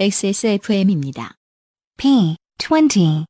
XSFM입니다. P 25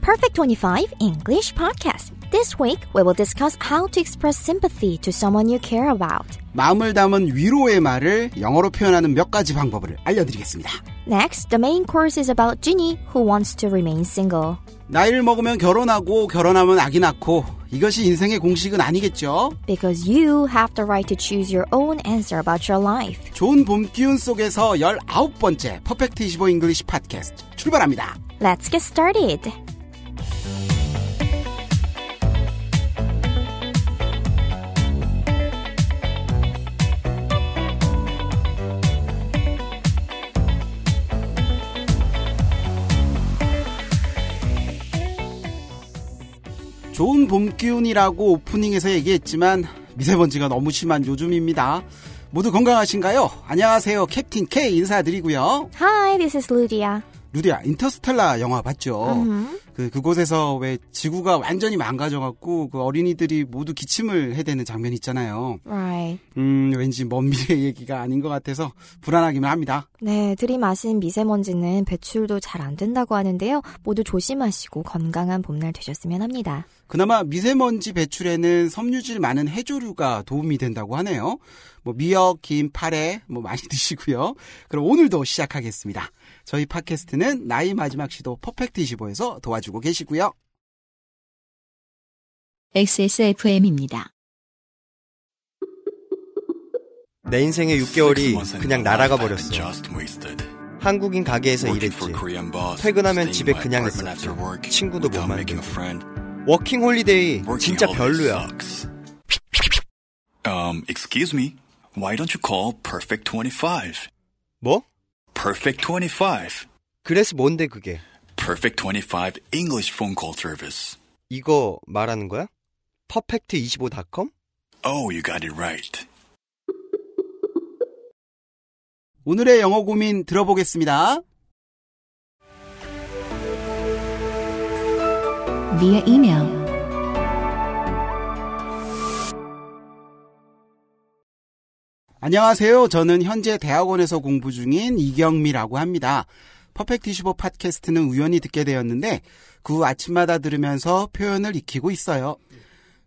Perfect 25 English Podcast. This week, we will discuss how to express sympathy to someone you care about. 마음을 담은 위로의 말을 영어로 표현하는 몇 가지 방법을 알려드리겠습니다. Next, the main course is about Ginny, who wants to remain single. 나이를 먹으면 결혼하고 결혼하면 아기 낳고 이것이 인생의 공식은 아니겠죠? Because you have the right to choose your own answer about your life. 좋은 봄 기운 속에서 19번째 퍼펙트 25 잉글리시 팟캐스트 출발합니다. Let's get started. 좋은 봄 기운이라고 오프닝에서 얘기했지만 미세먼지가 너무 심한 요즘입니다. 모두 건강하신가요? 안녕하세요. 캡틴 K 인사드리고요. Hi, this is Ludia. 루디야, 인터스텔라 영화 봤죠? Mhm. 그, 그곳에서 왜 지구가 완전히 망가져 갖고 그 어린이들이 모두 기침을 해대는 장면 있잖아요. Right. 음, 왠지 먼 미래 얘기가 아닌 것 같아서 불안하기만 합니다. 네, 들이마신 미세먼지는 배출도 잘 안 된다고 하는데요. 모두 조심하시고 건강한 봄날 되셨으면 합니다. 그나마 미세먼지 배출에는 섬유질 많은 해조류가 도움이 된다고 하네요. 뭐 미역, 김, 파래 뭐 많이 드시고요. 그럼 오늘도 시작하겠습니다. 저희 팟캐스트는 나이 마지막 시도 퍼펙트 25에서 도와주고 계시고요. XSFM입니다. 내 인생의 6개월이 그냥 날아가 버렸어. 한국인 가게에서 일했지. 퇴근하면 집에 그냥 있었지. 친구도 못 만들고. 워킹 홀리데이 진짜 별로야. Um, excuse me. Why don't you call Perfect 25? 뭐? Perfect 25. 그래서 뭔데 그게? Perfect 25 English phone call service. 이거 말하는 거야? 퍼펙트25.com? Oh, you got it right. 오늘의 영어 고민 들어보겠습니다. Via email 안녕하세요. 저는 현재 대학원에서 공부 중인 이경미라고 합니다. 퍼펙트 25 팟캐스트는 우연히 듣게 되었는데 그후 아침마다 들으면서 표현을 익히고 있어요.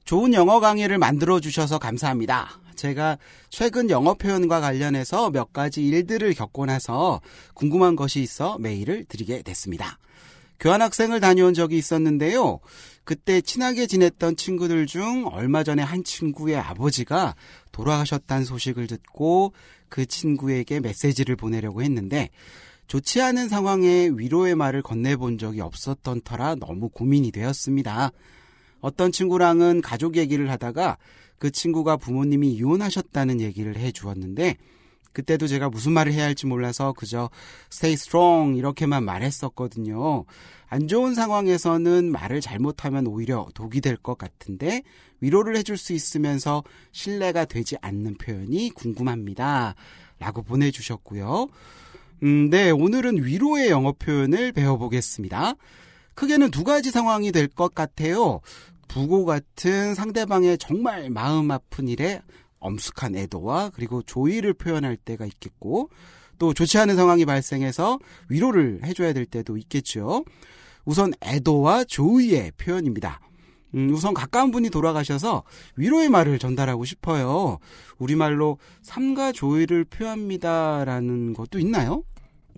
좋은 영어 강의를 만들어 주셔서 감사합니다. 제가 최근 영어 표현과 관련해서 몇 가지 일들을 겪고 나서 궁금한 것이 있어 메일을 드리게 됐습니다. 교환학생을 다녀온 적이 있었는데요. 그때 친하게 지냈던 친구들 중 얼마 전에 한 친구의 아버지가 돌아가셨다는 소식을 듣고 그 친구에게 메시지를 보내려고 했는데 좋지 않은 상황에 위로의 말을 건네본 적이 없었던 터라 너무 고민이 되었습니다. 어떤 친구랑은 가족 얘기를 하다가 그 친구가 부모님이 이혼하셨다는 얘기를 해 주었는데 그때도 제가 무슨 말을 해야 할지 몰라서 그저 stay strong 이렇게만 말했었거든요. 안 좋은 상황에서는 말을 잘못하면 오히려 독이 될 것 같은데 위로를 해줄 수 있으면서 신뢰가 되지 않는 표현이 궁금합니다. 라고 보내주셨고요. 음, 네, 오늘은 위로의 영어 표현을 배워보겠습니다. 크게는 두 가지 상황이 될 것 같아요. 부고 같은 상대방의 정말 마음 아픈 일에 엄숙한 애도와 그리고 조의를 표현할 때가 있겠고 또 좋지 않은 상황이 발생해서 위로를 해줘야 될 때도 있겠죠. 우선 애도와 조의의 표현입니다. 음, 우선 가까운 분이 돌아가셔서 위로의 말을 전달하고 싶어요. 우리말로 삼가 조의를 표합니다라는 것도 있나요?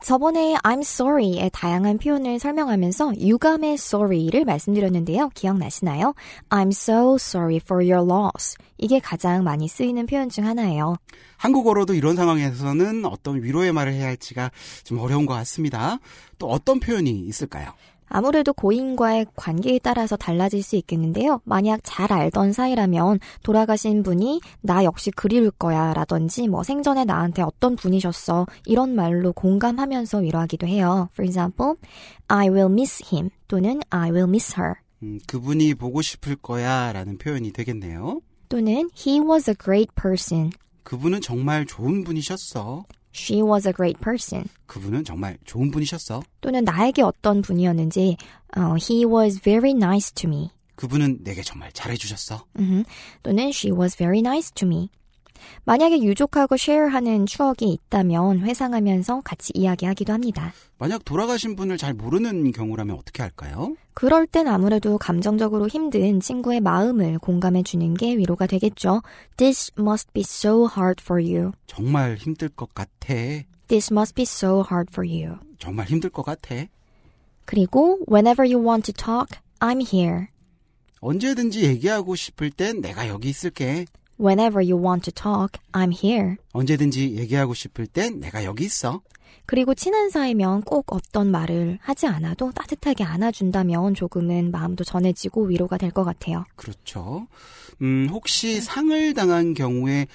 저번에 I'm sorry의 다양한 표현을 설명하면서 유감의 sorry를 말씀드렸는데요. 기억나시나요? I'm so sorry for your loss. 이게 가장 많이 쓰이는 표현 중 하나예요. 한국어로도 이런 상황에서는 어떤 위로의 말을 해야 할지가 좀 어려운 것 같습니다. 또 어떤 표현이 있을까요? 아무래도 고인과의 관계에 따라서 달라질 수 있겠는데요. 만약 잘 알던 사이라면 돌아가신 분이 나 역시 그리울 거야 라든지 뭐 생전에 나한테 어떤 분이셨어 이런 말로 공감하면서 위로하기도 해요. For example, I will miss him 또는 I will miss her 음, 그분이 보고 싶을 거야 라는 표현이 되겠네요. 또는 He was a great person. 그분은 정말 좋은 분이셨어. She was a great person. 그분은 정말 좋은 분이셨어. 또는 나에게 어떤 분이었는지 어, He was very nice to me. 그분은 내게 정말 잘해주셨어. 음흠. 또는 She was very nice to me. 만약에 유족하고 쉐어하는 추억이 있다면 회상하면서 같이 이야기하기도 합니다. 만약 돌아가신 분을 잘 모르는 경우라면 어떻게 할까요? 그럴 땐 아무래도 감정적으로 힘든 친구의 마음을 공감해 주는 게 위로가 되겠죠. This must be so hard for you. 정말 힘들 것 같아. This must be so hard for you. 정말 힘들 것 같아. 그리고 whenever you want to talk, I'm here. 언제든지 얘기하고 싶을 땐 내가 여기 있을게. Whenever you want to talk, I'm here. 언제든지 얘기하고 싶을 땐 내가 여기 있어. 그리고 친한 사이면 꼭 어떤 말을 하지 않아도 따뜻하게 안아준다면 조금은 마음도 전해지고 위로가 될 것 같아요. 그렇죠. 음, 혹시 상을 당한 경우에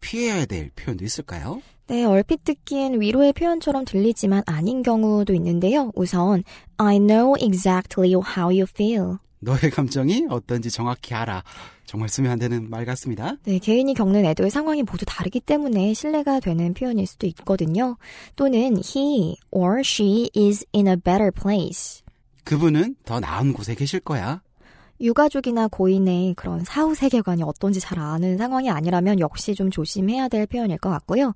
피해야 될 표현도 있을까요? 네, 얼핏 듣기엔 위로의 표현처럼 들리지만 아닌 경우도 있는데요. 우선, I know exactly how you feel. 너의 감정이 어떤지 정확히 알아. 정말 쓰면 안 되는 말 같습니다. 네, 개인이 겪는 애도의 상황이 모두 다르기 때문에 신뢰가 되는 표현일 수도 있거든요. 또는 he or she is in a better place. 그분은 더 나은 곳에 계실 거야. 유가족이나 고인의 그런 사후 세계관이 어떤지 잘 아는 상황이 아니라면 역시 좀 조심해야 될 표현일 것 같고요.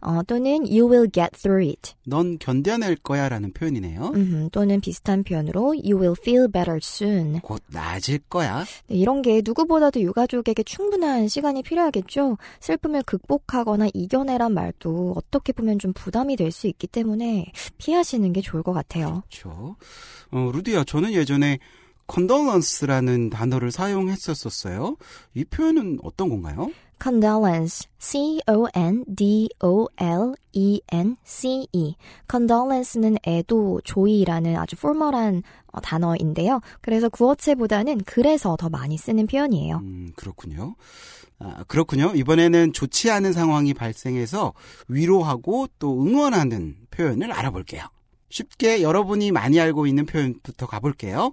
어, 또는 you will get through it. 넌 견뎌낼 거야 라는 표현이네요. 음, 또는 비슷한 표현으로 you will feel better soon. 곧 나아질 거야. 네, 이런 게 누구보다도 유가족에게 충분한 시간이 필요하겠죠. 슬픔을 극복하거나 이겨내란 말도 어떻게 보면 좀 부담이 될 수 있기 때문에 피하시는 게 좋을 것 같아요. 그렇죠. 어, 루디야, 저는 예전에 condolence라는 단어를 사용했었었어요. 이 표현은 어떤 건가요? condolence, C-O-N-D-O-L-E-N-C-E. condolence는 애도, 조의라는 아주 포멀한 어, 단어인데요. 그래서 구어체보다는 그래서 더 많이 쓰는 표현이에요. 음, 그렇군요. 아, 그렇군요. 이번에는 좋지 않은 상황이 발생해서 위로하고 또 응원하는 표현을 알아볼게요. 쉽게 여러분이 많이 알고 있는 표현부터 가볼게요.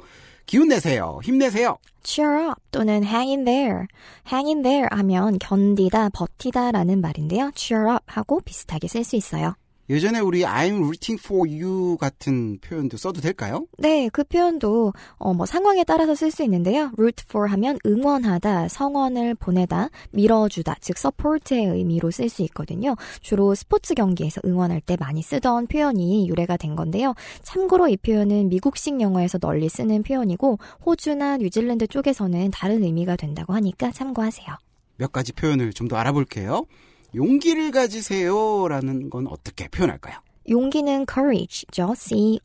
기운 내세요. 힘내세요. cheer up 또는 hang in there. hang in there 하면 견디다, 버티다 라는 말인데요. cheer up 하고 비슷하게 쓸 수 있어요. 예전에 우리 I'm rooting for you 같은 표현도 써도 될까요? 네, 그 표현도 어, 뭐 상황에 따라서 쓸 수 있는데요. root for 하면 응원하다, 성원을 보내다, 밀어주다, 즉 support의 의미로 쓸 수 있거든요. 주로 스포츠 경기에서 응원할 때 많이 쓰던 표현이 유래가 된 건데요. 참고로 이 표현은 미국식 영어에서 널리 쓰는 표현이고 호주나 뉴질랜드 쪽에서는 다른 의미가 된다고 하니까 참고하세요. 몇 가지 표현을 좀 더 알아볼게요. 용기를 가지세요라는 건 어떻게 표현할까요? 용기는 courage죠. C-O-U-R-A-G-E.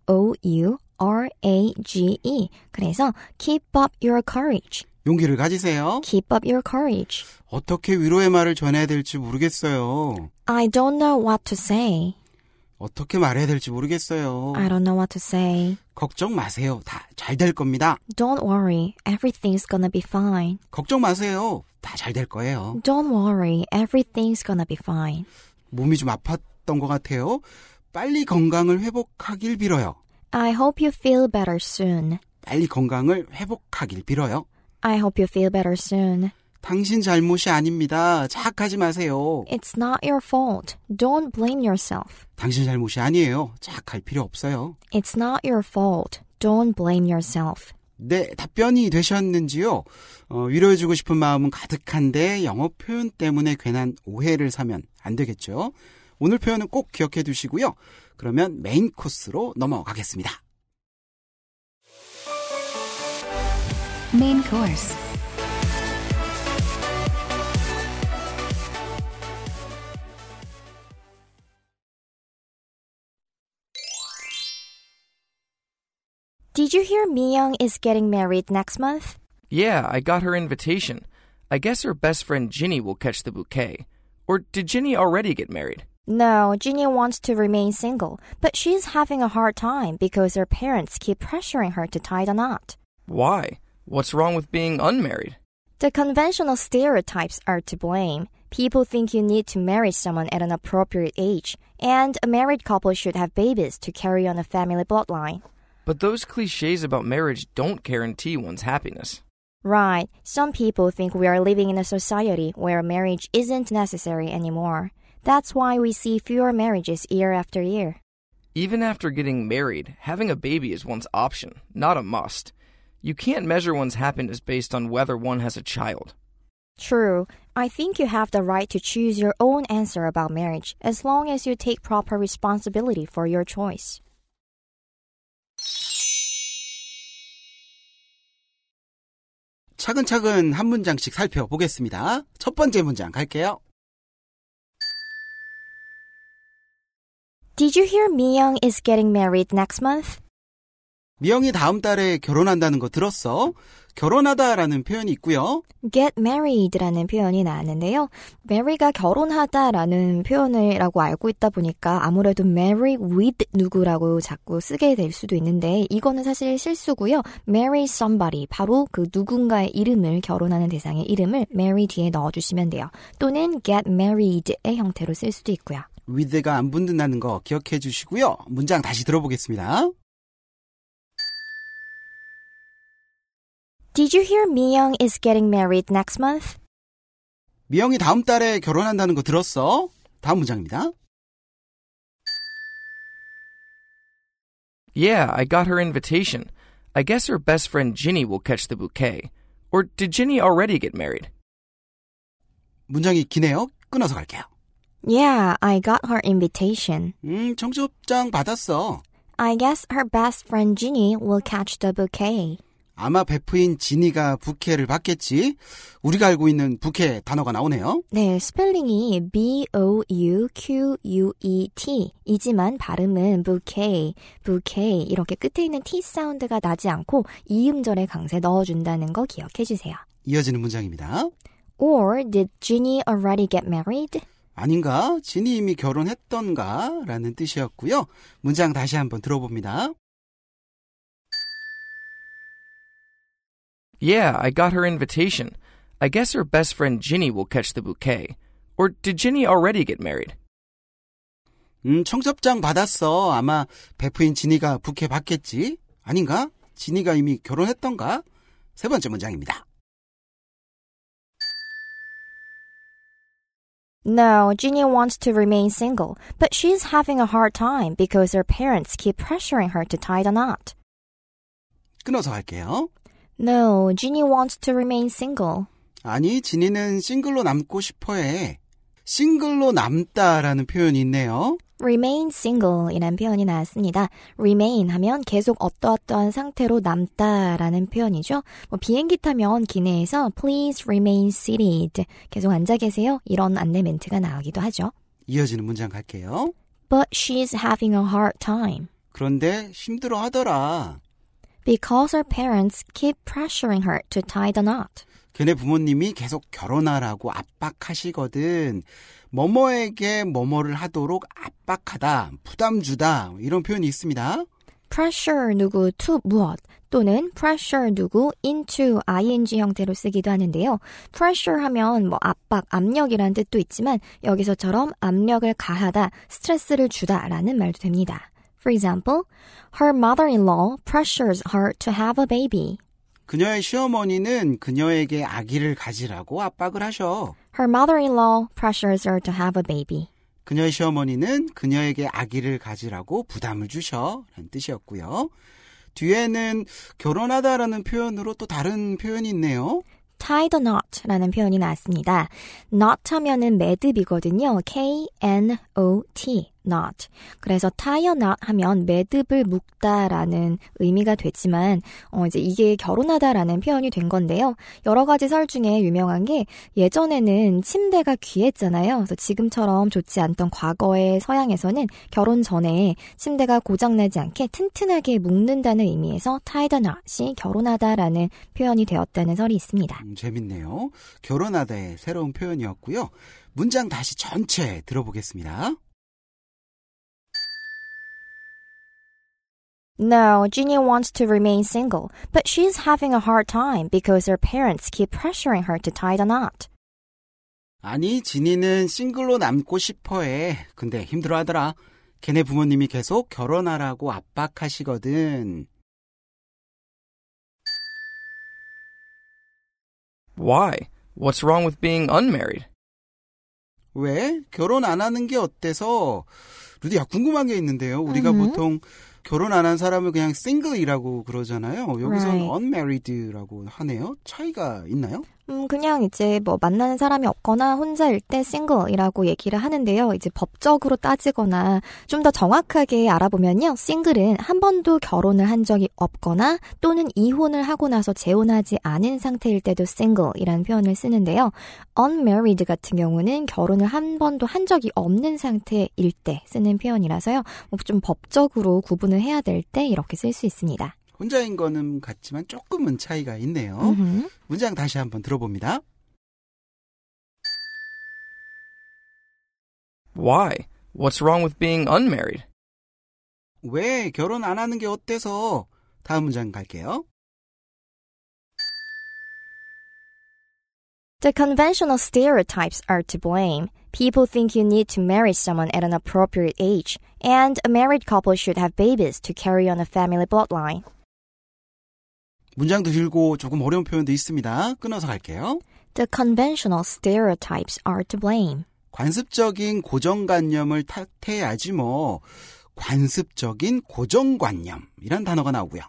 그래서 keep up your courage. 용기를 가지세요. Keep up your courage. 어떻게 위로의 말을 전해야 될지 모르겠어요. I don't know what to say. 어떻게 말해야 될지 모르겠어요. I don't know what to say. 걱정 마세요. 다 잘 될 겁니다. Don't worry. Everything's gonna be fine. 걱정 마세요. 다 잘 될 거예요. Don't worry. Everything's gonna be fine. 몸이 좀 아팠던 것 같아요. 빨리 건강을 회복하길 빌어요. I hope you feel better soon. 빨리 건강을 회복하길 빌어요. I hope you feel better soon. 당신 잘못이 아닙니다. 자학하지 마세요. It's not your fault. Don't blame yourself. 당신 잘못이 아니에요. 자학할 필요 없어요. It's not your fault. Don't blame yourself. 네, 답변이 되셨는지요? 어, 위로해주고 싶은 마음은 가득한데 영어 표현 때문에 괜한 오해를 사면 안 되겠죠? 오늘 표현은 꼭 기억해 두시고요. 그러면 메인 코스로 넘어가겠습니다. Main course. Did you hear Miyoung is getting married next month? Yeah, I got her invitation. I guess her best friend Ginny will catch the bouquet. Or did Ginny already get married? No, Ginny wants to remain single, but she's having a hard time because her parents keep pressuring her to tie the knot. Why? What's wrong with being unmarried? The conventional stereotypes are to blame. People think you need to marry someone at an appropriate age, and a married couple should have babies to carry on a family bloodline. But those cliches about marriage don't guarantee one's happiness. Right, some people think we are living in a society where marriage isn't necessary anymore. That's why we see fewer marriages year after year. Even after getting married, having a baby is one's option, not a must. You can't measure one's happiness based on whether one has a child. True, I think you have the right to choose your own answer about marriage as long as you take proper responsibility for your choice. 차근차근 한 문장씩 살펴보겠습니다. 첫 번째 문장 갈게요. Did you hear Miyoung is getting married next month? 미영이 다음 달에 결혼한다는 거 들었어? 결혼하다라는 표현이 있고요. get married라는 표현이 나왔는데요. marry가 결혼하다라는 표현을라고 알고 있다 보니까 아무래도 marry with 누구라고 자꾸 쓰게 될 수도 있는데 이거는 사실 실수고요. marry somebody 바로 그 누군가의 이름을 결혼하는 대상의 이름을 marry 뒤에 넣어주시면 돼요. 또는 get married의 형태로 쓸 수도 있고요. with가 안 붙는다는 거 기억해 주시고요. 문장 다시 들어보겠습니다. Did you hear Miyoung is getting married next month? 미영이 다음 달에 결혼한다는 거 들었어? 다음 문장입니다. Yeah, I got her invitation. I guess her best friend Ginny will catch the bouquet. Or did Ginny already get married? 문장이 기네요. 끊어서 갈게요. Yeah, I got her invitation. 음, 청첩장 받았어. I guess her best friend Ginny will catch the bouquet. 아마 베프인 지니가 부케를 받겠지. 우리가 알고 있는 부케 단어가 나오네요. 네, 스펠링이 B-O-U-Q-U-E-T 이지만 발음은 bouquet, bouquet 이렇게 끝에 있는 T 사운드가 나지 않고 이 음절에 강세 넣어준다는 거 기억해 주세요. 이어지는 문장입니다. Or did Ginny already get married? 아닌가? 지니 이미 결혼했던가? 라는 뜻이었고요. 문장 다시 한번 들어봅니다. Yeah, I got her invitation. I guess her best friend Ginny will catch the bouquet. Or did Ginny already get married? 음, 청첩장 받았어. 아마 베프인 지니가 부케 받겠지? 아닌가? 지니가 이미 결혼했던가? 세 번째 문장입니다. No, Ginny wants to remain single, but she's having a hard time because her parents keep pressuring her to tie the knot. 끊어서 갈게요. No, Ginny wants to remain single. 아니, 지니는 싱글로 남고 싶어 해. 싱글로 남다라는 표현이 있네요. remain single 이란 표현이 나왔습니다. remain 하면 계속 어떠어떠한 상태로 남다라는 표현이죠. 뭐 비행기 타면 기내에서 please remain seated 계속 앉아 계세요. 이런 안내 멘트가 나오기도 하죠. 이어지는 문장 갈게요. But she's having a hard time. 그런데 힘들어 하더라. Because her parents keep pressuring her to tie the knot. 걔네 부모님이 계속 결혼하라고 압박하시거든. 뭐뭐에게 뭐뭐를 하도록 압박하다, 부담 주다 이런 표현이 있습니다. pressure 누구 to 무엇 또는 pressure 누구 into ing 형태로 쓰기도 하는데요. pressure 하면 뭐 압박, 압력이라는 뜻도 있지만 여기서처럼 압력을 가하다, 스트레스를 주다라는 말도 됩니다. For example, her mother-in-law pressures her to have a baby. 그녀의 시어머니는 그녀에게 아기를 가지라고 압박을 하셔. Her mother-in-law pressures her to have a baby. 그녀의 시어머니는 그녀에게 아기를 가지라고 부담을 주셔. 라는 뜻이었고요. 뒤에는 결혼하다라는 표현으로 또 다른 표현이 있네요. tie the knot라는 표현이 나왔습니다. knot 하면은 매듭이거든요. K-N-O-T, knot. 그래서 tie a knot 하면 매듭을 묶다라는 의미가 되지만, 어, 이제 이게 결혼하다라는 표현이 된 건데요. 여러 가지 설 중에 유명한 게 예전에는 침대가 귀했잖아요. 그래서 지금처럼 좋지 않던 과거의 서양에서는 결혼 전에 침대가 고장나지 않게 튼튼하게 묶는다는 의미에서 tie the knot이 결혼하다라는 표현이 되었다는 설이 있습니다. 음, 재밌네요. 결혼하다의 새로운 표현이었고요. 문장 다시 전체 들어보겠습니다. No, Ginny wants to remain single, but she's having a hard time because her parents keep pressuring her to tie the knot. 아니, 지니는 싱글로 남고 싶어 해. 근데 힘들어 하더라. 걔네 부모님이 계속 결혼하라고 압박하시거든. Why? What's wrong with being unmarried? 왜? 결혼 안 하는 게 어때서? 유디아, 궁금한 게 있는데요. 우리가 음. 보통 결혼 안 한 사람을 그냥 싱글이라고 그러잖아요. 여기서는 Right. unmarried라고 하네요. 차이가 있나요? 음, 그냥 이제 뭐 만나는 사람이 없거나 혼자일 때 싱글이라고 얘기를 하는데요. 이제 법적으로 따지거나 좀 더 정확하게 알아보면요. 싱글은 한 번도 결혼을 한 적이 없거나 또는 이혼을 하고 나서 재혼하지 않은 상태일 때도 싱글이라는 표현을 쓰는데요. unmarried 같은 경우는 결혼을 한 번도 한 적이 없는 상태일 때 쓰는 표현이라서요. 뭐 좀 법적으로 구분을 해야 될 때 이렇게 쓸 수 있습니다. 혼자인 거는 같지만 조금은 차이가 있네요. 음흠. 문장 다시 한번 들어봅니다. Why? What's wrong with being unmarried? 왜 결혼 안 하는 게 어때서? 다음 문장 갈게요. The conventional stereotypes are to blame. People think you need to marry someone at an appropriate age, and a married couple should have babies to carry on a family bloodline. 문장도 길고 조금 어려운 표현도 있습니다. 끊어서 갈게요. The conventional stereotypes are to blame. 관습적인 고정관념을 탓해야지 뭐. 관습적인 고정관념이란 단어가 나오고요.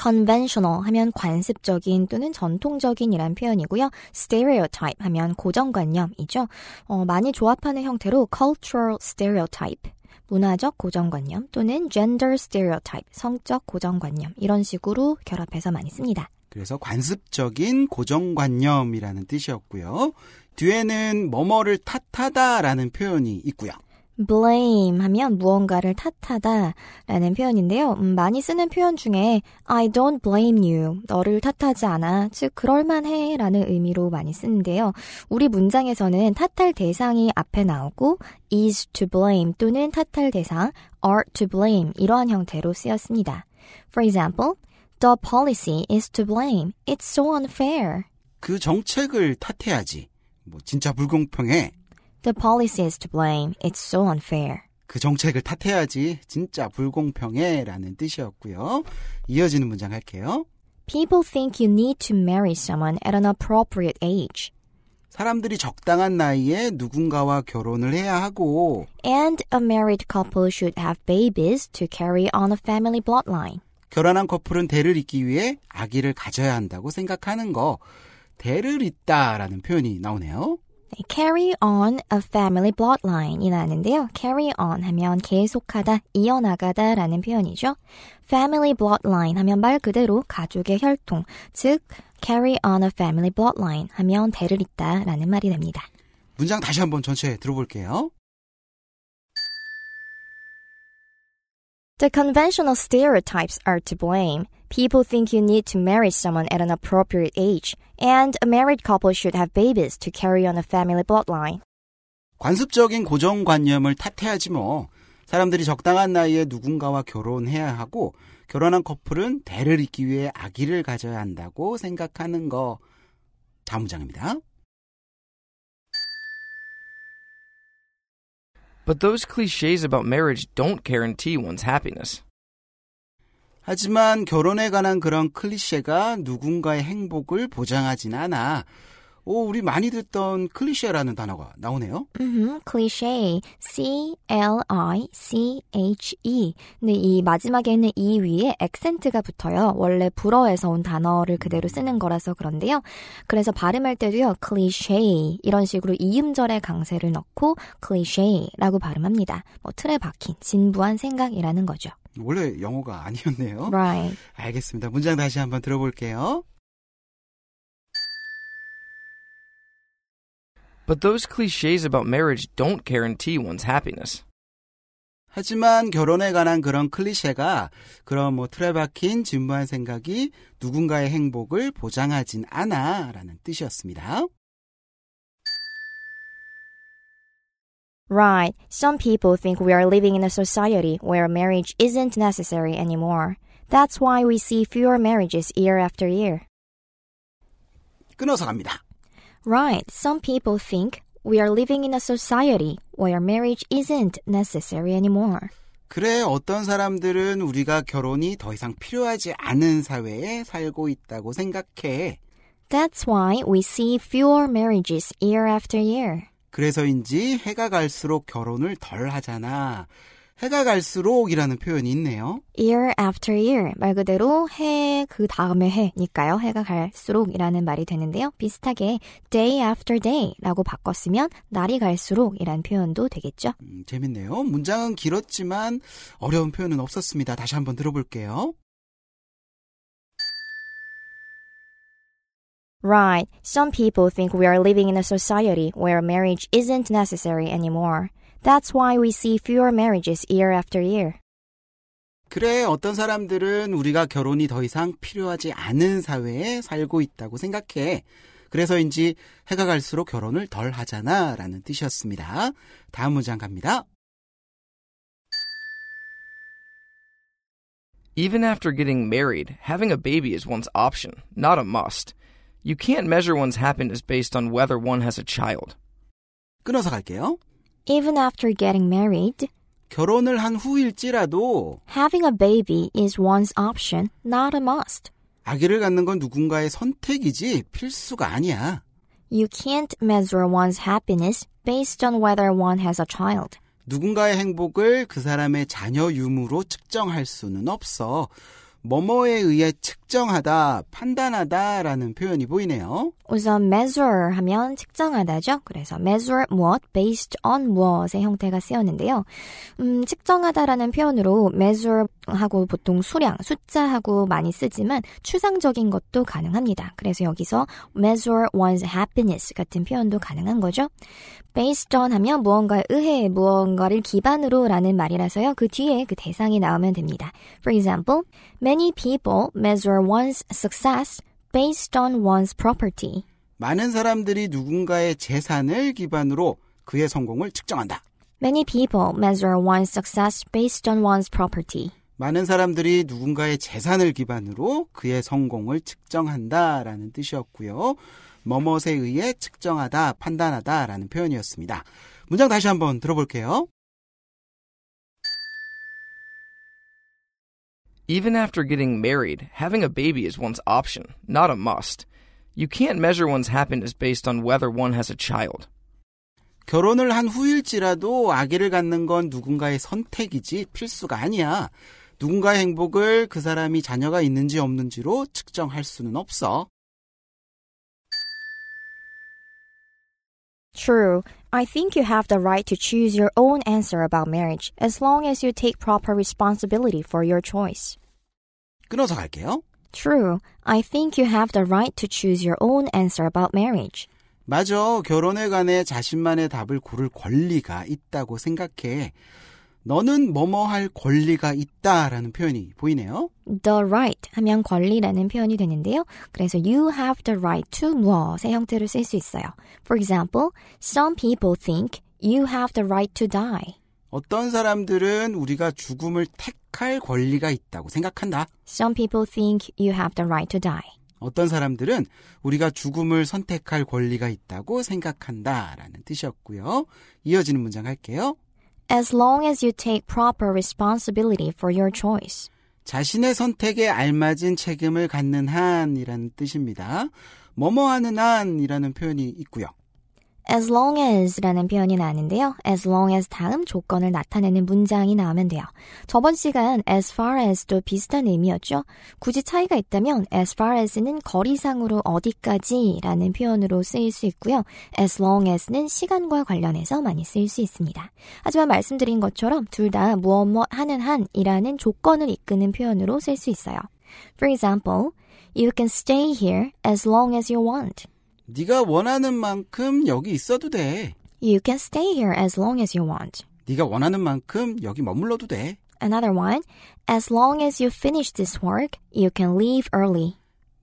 conventional 하면 관습적인 또는 전통적인이란 표현이고요. stereotype 하면 고정관념이죠. 어, 많이 조합하는 형태로 cultural stereotype 문화적 고정관념 또는 gender stereotype 성적 고정관념 이런 식으로 결합해서 많이 씁니다. 그래서 관습적인 고정관념이라는 뜻이었고요. 뒤에는 뭐뭐를 탓하다라는 표현이 있고요. Blame 하면 무언가를 탓하다 라는 표현인데요. 음, 많이 쓰는 표현 중에 I don't blame you. 너를 탓하지 않아. 즉, 그럴만해 라는 의미로 많이 쓰는데요. 우리 문장에서는 탓할 대상이 앞에 나오고 is to blame 또는 탓할 대상 are to blame 이러한 형태로 쓰였습니다. For example, the policy is to blame. It's so unfair. 그 정책을 탓해야지. 뭐 진짜 불공평해. The policy is to blame. It's so unfair. 그 정책을 탓해야지 진짜 불공평해 라는 뜻이었고요. 이어지는 문장 할게요. People think you need to marry someone at an appropriate age. 사람들이 적당한 나이에 누군가와 결혼을 해야 하고 And a married couple should have babies to carry on a family bloodline. 결혼한 커플은 대를 잇기 위해 아기를 가져야 한다고 생각하는 거. 대를 잇다라는 표현이 나오네요. 네, carry on a family bloodline이 나는데요. carry on 하면 계속하다, 이어나가다 라는 표현이죠. family bloodline 하면 말 그대로 가족의 혈통, 즉 carry on a family bloodline 하면 대를 잇다 라는 말이 됩니다. 문장 다시 한번 전체 들어볼게요. The conventional stereotypes are to blame. People think you need to marry someone at an appropriate age, and a married couple should have babies to carry on a family bloodline. 관습적인 고정관념을 탓해야지 뭐. 사람들이 적당한 나이에 누군가와 결혼해야 하고 결혼한 커플은 대를 잇기 위해 아기를 가져야 한다고 생각하는 거. 다음 문장입니다. But those cliches about marriage don't guarantee one's happiness. 하지만 결혼에 관한 그런 클리셰가 누군가의 행복을 보장하진 않아. 오, 우리 많이 듣던 클리셰라는 단어가 나오네요. 음, cliché, C-L-I-C-H-E. 근데 이 마지막에는 이 위에 액센트가 붙어요. 원래 불어에서 온 단어를 그대로 쓰는 거라서 그런데요. 그래서 발음할 때도요, cliché 이런 식으로 이음절의 강세를 넣고 cliché라고 발음합니다. 뭐 틀에 박힌 진부한 생각이라는 거죠. 원래 영어가 아니었네요. Right. 알겠습니다. 문장 다시 한번 들어볼게요. But those cliches about marriage don't guarantee one's happiness. 하지만 결혼에 관한 그런 클리셰가 그런 뭐 틀에 박힌 진부한 생각이 누군가의 행복을 보장하진 않아 라는 뜻이었습니다. Right. Some people think we are living in a society where marriage isn't necessary anymore. That's why we see fewer marriages year after year. 끊어서 갑니다. Right. Some people think we are living in a society where marriage isn't necessary anymore. 그래, 어떤 사람들은 우리가 결혼이 더 이상 필요하지 않은 사회에 살고 있다고 생각해. That's why we see fewer marriages year after year. 그래서인지 해가 갈수록 결혼을 덜 하잖아. 해가 갈수록이라는 표현이 있네요. year after year 말 그대로 해 그 다음에 해니까요. 해가 갈수록이라는 말이 되는데요. 비슷하게 day after day라고 바꿨으면 날이 갈수록이란 표현도 되겠죠. 음, 재밌네요. 문장은 길었지만 어려운 표현은 없었습니다. 다시 한번 들어볼게요. Right. Some people think we are living in a society where marriage isn't necessary anymore. That's why we see fewer marriages year after year. 그래, 어떤 사람들은 우리가 결혼이 더 이상 필요하지 않은 사회에 살고 있다고 생각해. 그래서인지 해가 갈수록 결혼을 덜 하잖아 라는 뜻이었습니다. 다음 문장 갑니다. Even after getting married, having a baby is one's option, not a must. You can't measure one's happiness based on whether one has a child. 끊어서 갈게요. Even after getting married, 결혼을 한 후일지라도 having a baby is one's option, not a must. 아기를 갖는 건 누군가의 선택이지 필수가 아니야. You can't measure one's happiness based on whether one has a child. 누군가의 행복을 그 사람의 자녀 유무로 측정할 수는 없어. 뭐뭐에 의해 측정하다, 판단하다라는 표현이 보이네요. 우선 measure 하면 측정하다죠. 그래서 measure 무엇, based on 무엇의 형태가 쓰였는데요. 음, 측정하다라는 표현으로 measure 하고 보통 수량, 숫자하고 많이 쓰지만 추상적인 것도 가능합니다. 그래서 여기서 measure one's happiness 같은 표현도 가능한 거죠. based on 하면 무언가에 의해 무언가를 기반으로 라는 말이라서요. 그 뒤에 그 대상이 나오면 됩니다. For example, many people measure one's success based on one's property. 많은 사람들이 누군가의 재산을 기반으로 그의 성공을 측정한다. Many people measure one's success based on one's property. 많은 사람들이 누군가의 재산을 기반으로 그의 성공을 측정한다라는 뜻이었고요. 뭐뭇에 의해 측정하다, 판단하다라는 표현이었습니다. 문장 다시 한번 들어볼게요. Even after getting married, having a baby is one's option, not a must. You can't measure one's happiness based on whether one has a child. 결혼을 한 후일지라도 아기를 갖는 건 누군가의 선택이지 필수가 아니야. 누군가의 행복을 그 사람이 자녀가 있는지 없는지로 측정할 수는 없어. True. I think you have the right to choose your own answer about marriage as long as you take proper responsibility for your choice. 끊어서 갈게요. True. I think you have the right to choose your own answer about marriage. 맞아. 결혼에 관해 자신만의 답을 고를 권리가 있다고 생각해. 너는 뭐뭐 할 권리가 있다라는 표현이 보이네요. The right 하면 권리라는 표현이 되는데요. 그래서 you have the right to 무엇의 형태로 쓸수 있어요. For example, some people think you have the right to die. 어떤 사람들은 우리가 죽음을 택할 권리가 있다고 생각한다. Some people think you have the right to die. 어떤 사람들은 우리가 죽음을 선택할 권리가 있다고 생각한다라는 뜻이었고요. 이어지는 문장 할게요. As long as you take proper responsibility for your choice. 자신의 선택에 알맞은 책임을 갖는 한이라는 뜻입니다. 뭐뭐 하는 한이라는 표현이 있고요. As long as라는 표현이 나왔는데요. as long as 다음 조건을 나타내는 문장이 나오면 돼요. 저번 시간 as far as도 비슷한 의미였죠. 굳이 차이가 있다면 as far as는 거리상으로 어디까지 라는 표현으로 쓰일 수 있고요. as long as는 시간과 관련해서 많이 쓰일 수 있습니다. 하지만 말씀드린 것처럼 둘 다 무엇 뭐 하는 한이라는 조건을 이끄는 표현으로 쓸 수 있어요. For example, you can stay here as long as you want. 네가 원하는 만큼 여기 있어도 돼. You can stay here as long as you want. 네가 원하는 만큼 여기 머물러도 돼. Another one, as long as you finish this work, you can leave early.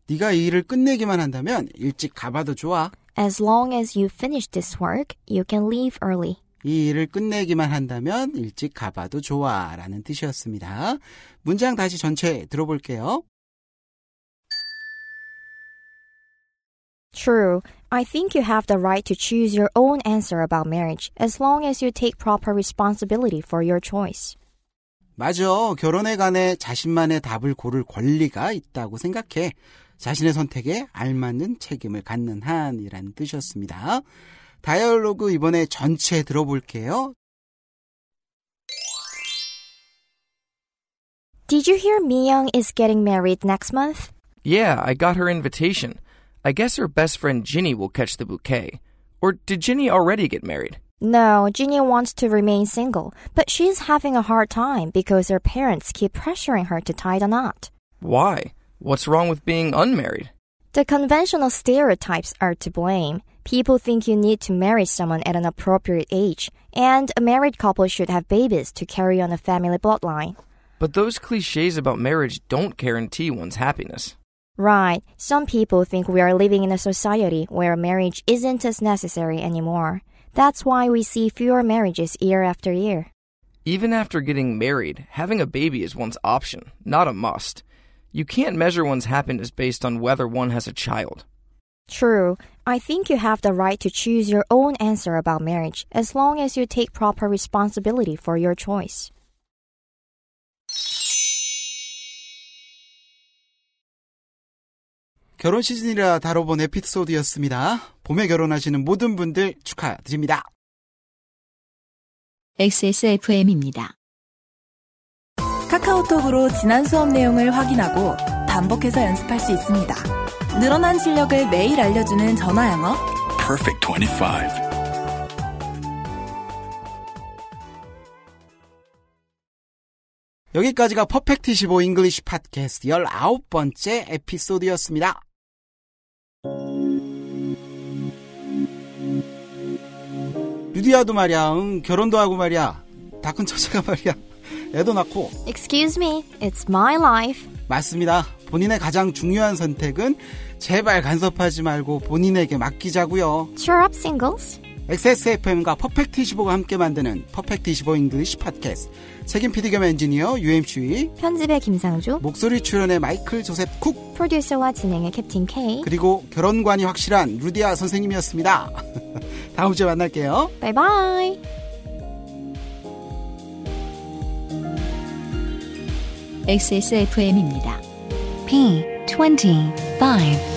네가 이 일을 끝내기만 한다면 일찍 가봐도 좋아. As long as you finish this work, you can leave early. 이 일을 끝내기만 한다면 일찍 가봐도 좋아. 라는 뜻이었습니다. 문장 다시 전체 들어볼게요. True. I think you have the right to choose your own answer about marriage as long as you take proper responsibility for your choice. 맞아. 결혼에 관해 자신만의 답을 고를 권리가 있다고 생각해. 자신의 선택에 알맞는 책임을 갖는 한이라는 뜻이었습니다. 다이얼로그 이번에 전체 들어볼게요. Did you hear Miyoung is getting married next month? Yeah, I got her invitation. I guess her best friend Ginny will catch the bouquet. Or did Ginny already get married? No, Ginny wants to remain single, but she's having a hard time because her parents keep pressuring her to tie the knot. Why? What's wrong with being unmarried? The conventional stereotypes are to blame. People think you need to marry someone at an appropriate age, and a married couple should have babies to carry on a family bloodline. But those cliches about marriage don't guarantee one's happiness. Right. Some people think we are living in a society where marriage isn't as necessary anymore. That's why we see fewer marriages year after year. Even after getting married, having a baby is one's option, not a must. You can't measure one's happiness based on whether one has a child. True. I think you have the right to choose your own answer about marriage as long as you take proper responsibility for your choice. 결혼 시즌이라 다뤄본 에피소드였습니다. 봄에 결혼하시는 모든 분들 축하드립니다. XSFM입니다. 카카오톡으로 지난 수업 내용을 확인하고 반복해서 연습할 수 있습니다. 늘어난 실력을 매일 알려주는 전화 영어. Perfect 25. 여기까지가 Perfect 25 English 팟캐스트 19번째 에피소드였습니다. 유디아도 말이야, 응, 결혼도 하고 말이야. 다 큰 처자가 말이야. 애도 낳고. Excuse me, it's my life. 맞습니다. 본인의 가장 중요한 선택은 제발 간섭하지 말고 본인에게 맡기자고요. Cheer up, singles. XSFM과 Perfect 25가 함께 만드는 Perfect 25 English 팟캐스트. 책임 PD 겸 엔지니어 UMC. 편집의 김상주. 목소리 출연의 마이클 조셉 쿡. 프로듀서와 진행의 캡틴 K. 그리고 결혼관이 확실한 루디아 선생님이었습니다. 다음 주에 만날게요. 바이바이. XSFM입니다. P25.